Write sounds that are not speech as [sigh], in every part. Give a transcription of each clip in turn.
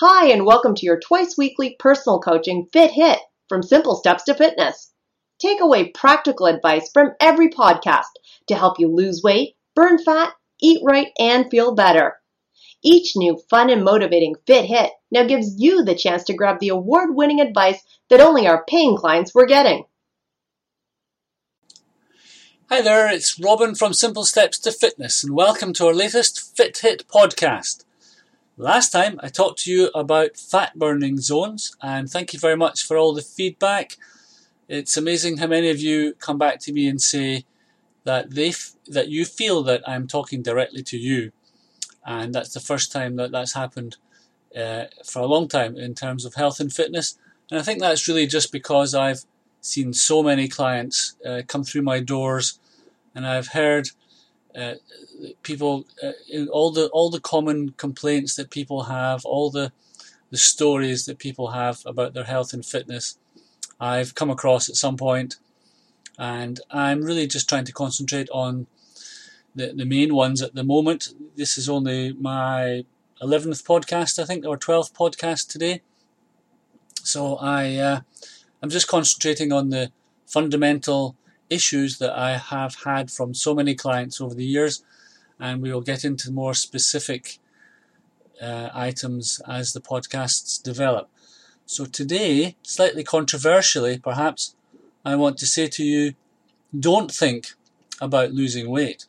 Hi, and welcome to your twice weekly personal coaching Fit Hit from Simple Steps to Fitness. Take away practical advice from every podcast to help you lose weight, burn fat, eat right, and feel better. Each new fun and motivating Fit Hit now gives you the chance to grab the award winning advice that only our paying clients were getting. Hi there, it's Robin from Simple Steps to Fitness, and welcome to our latest Fit Hit podcast. Last time I talked to you about fat burning zones, and thank you very much for all the feedback. It's amazing how many of you come back to me and say that they that you feel that I'm talking directly to you, and that's the first time that that's happened uh, for a long time in terms of health and fitness. And I think that's really just because I've seen so many clients uh, come through my doors, and I've heard uh, people uh, all the all the common complaints that people have, all the the stories that people have about their health and fitness. I've come across at some point, and I'm really just trying to concentrate on the the main ones at the moment. This is only my eleventh podcast, I think, or twelfth podcast today. So I uh, I'm just concentrating on the fundamental issues that I have had from so many clients over the years, and we will get into more specific uh, items as the podcasts develop. So today, slightly controversially perhaps, I want to say to you don't think about losing weight.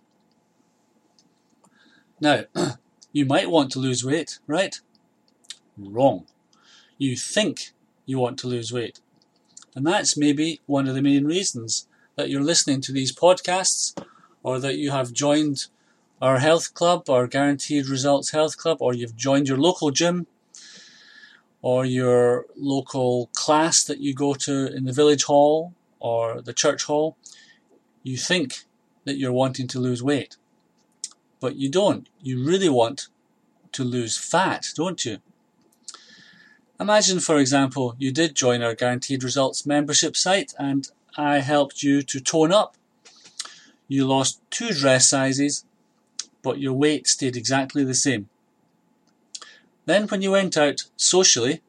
Now, [clears throat] you might want to lose weight, right? Wrong. You think you want to lose weight. And that's maybe one of the main reasons that you're listening to these podcasts or that you have joined our health club, our Guaranteed Results Health Club, or you've joined your local gym or your local class that you go to in the village hall or the church hall, you think that you're wanting to lose weight. But you don't. You really want to lose fat, don't you? Imagine, for example, you did join our Guaranteed Results membership site and I helped you to tone up. You lost two dress sizes, but your weight stayed exactly the same. Then, when you went out socially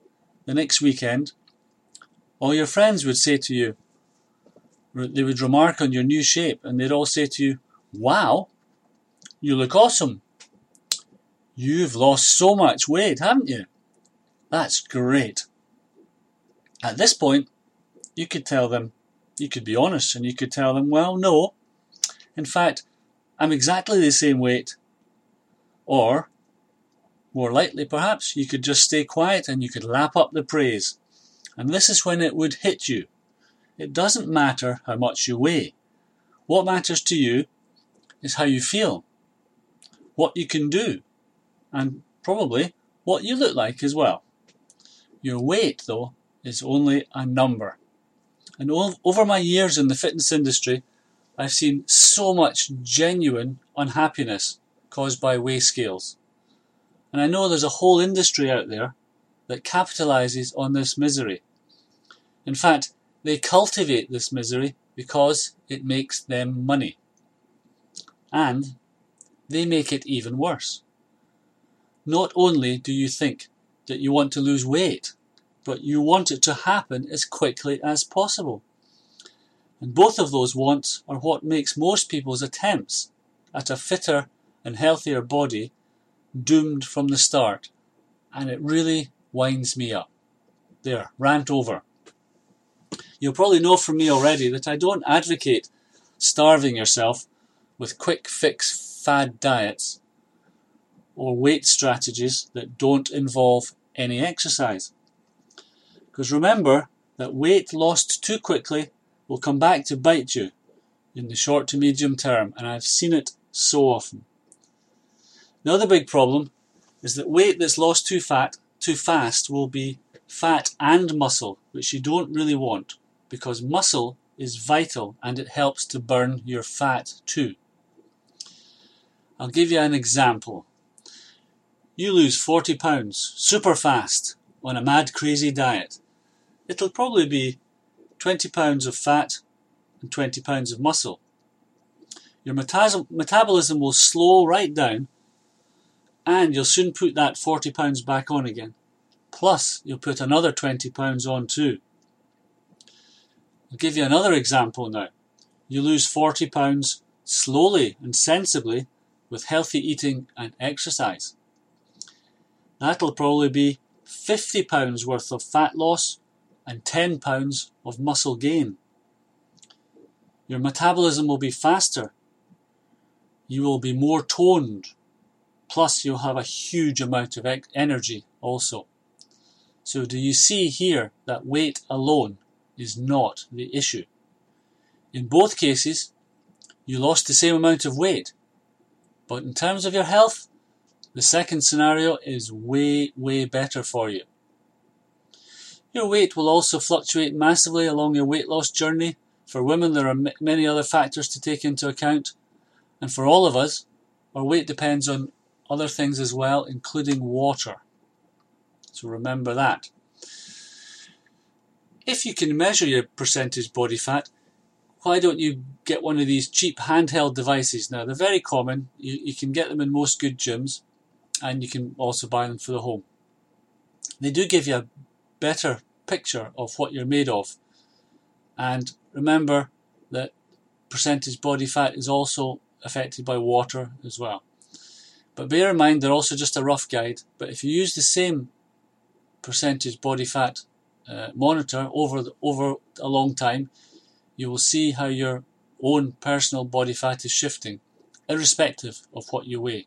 the next weekend, all your friends would say to you, they would remark on your new shape and they'd all say to you, Wow, you look awesome. You've lost so much weight, haven't you? That's great. At this point, you could tell them, you could be honest and you could tell them, well, no. In fact, I'm exactly the same weight. Or, more likely perhaps, you could just stay quiet and you could lap up the praise. And this is when it would hit you. It doesn't matter how much you weigh. What matters to you is how you feel, what you can do, and probably what you look like as well. Your weight, though, is only a number. And over my years in the fitness industry, I've seen so much genuine unhappiness caused by weigh scales. And I know there's a whole industry out there that capitalizes on this misery. In fact, they cultivate this misery because it makes them money. And they make it even worse. Not only do you think that you want to lose weight, but you want it to happen as quickly as possible. And both of those wants are what makes most people's attempts at a fitter and healthier body doomed from the start. And it really winds me up. There, rant over. You'll probably know from me already that I don't advocate starving yourself with quick fix fad diets or weight strategies that don't involve any exercise. Because remember that weight lost too quickly will come back to bite you in the short to medium term, and I've seen it so often. The other big problem is that weight that's lost too fat too fast will be fat and muscle, which you don't really want because muscle is vital and it helps to burn your fat too. I'll give you an example. You lose 40 pounds super fast on a mad crazy diet, it'll probably be 20 pounds of fat and 20 pounds of muscle. Your metabolism will slow right down and you'll soon put that 40 pounds back on again. plus you'll put another £20 on too. I'll give you another example now. You lose £40 slowly and sensibly with healthy eating and exercise. That'll probably be £50 worth of fat loss and £10 of muscle gain. Your metabolism will be faster. You will be more toned. Plus, you'll have a huge amount of energy also. So, do you see here that weight alone is not the issue? In both cases, you lost the same amount of weight. But in terms of your health, the second scenario is way, way better for you. Your weight will also fluctuate massively along your weight loss journey. For women, there are m- many other factors to take into account. And for all of us, our weight depends on other things as well, including water. So remember that. If you can measure your percentage body fat, why don't you get one of these cheap handheld devices? Now, they're very common. You, you can get them in most good gyms, and you can also buy them for the home. They do give you a better picture of what you're made of. And remember that percentage body fat is also affected by water as well. But bear in mind, they're also just a rough guide. But if you use the same percentage body fat uh, monitor over the, over a long time, you will see how your own personal body fat is shifting, irrespective of what you weigh.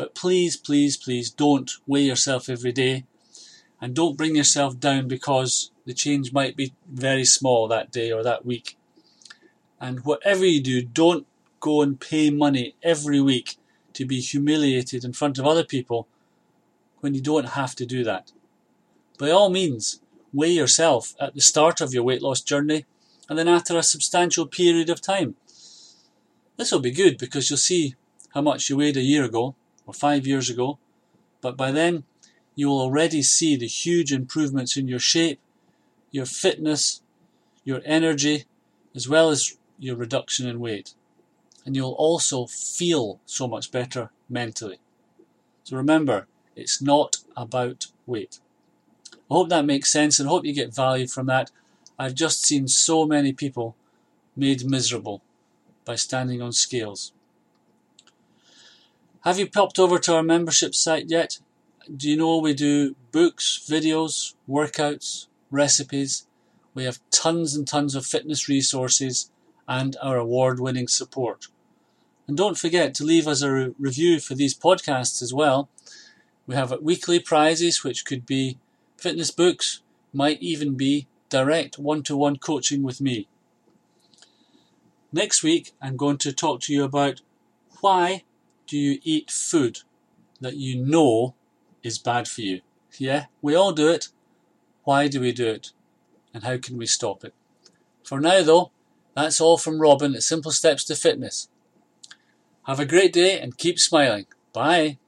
But please, please, please don't weigh yourself every day and don't bring yourself down because the change might be very small that day or that week. And whatever you do, don't go and pay money every week to be humiliated in front of other people when you don't have to do that. By all means, weigh yourself at the start of your weight loss journey and then after a substantial period of time. This will be good because you'll see how much you weighed a year ago or five years ago, but by then you will already see the huge improvements in your shape, your fitness, your energy, as well as your reduction in weight. And you'll also feel so much better mentally. So remember, it's not about weight. I hope that makes sense and hope you get value from that. I've just seen so many people made miserable by standing on scales. Have you popped over to our membership site yet? Do you know we do books, videos, workouts, recipes? We have tons and tons of fitness resources and our award winning support. And don't forget to leave us a re- review for these podcasts as well. We have weekly prizes, which could be fitness books, might even be direct one to one coaching with me. Next week, I'm going to talk to you about why do you eat food that you know is bad for you? Yeah, we all do it. Why do we do it? And how can we stop it? For now, though, that's all from Robin at Simple Steps to Fitness. Have a great day and keep smiling. Bye.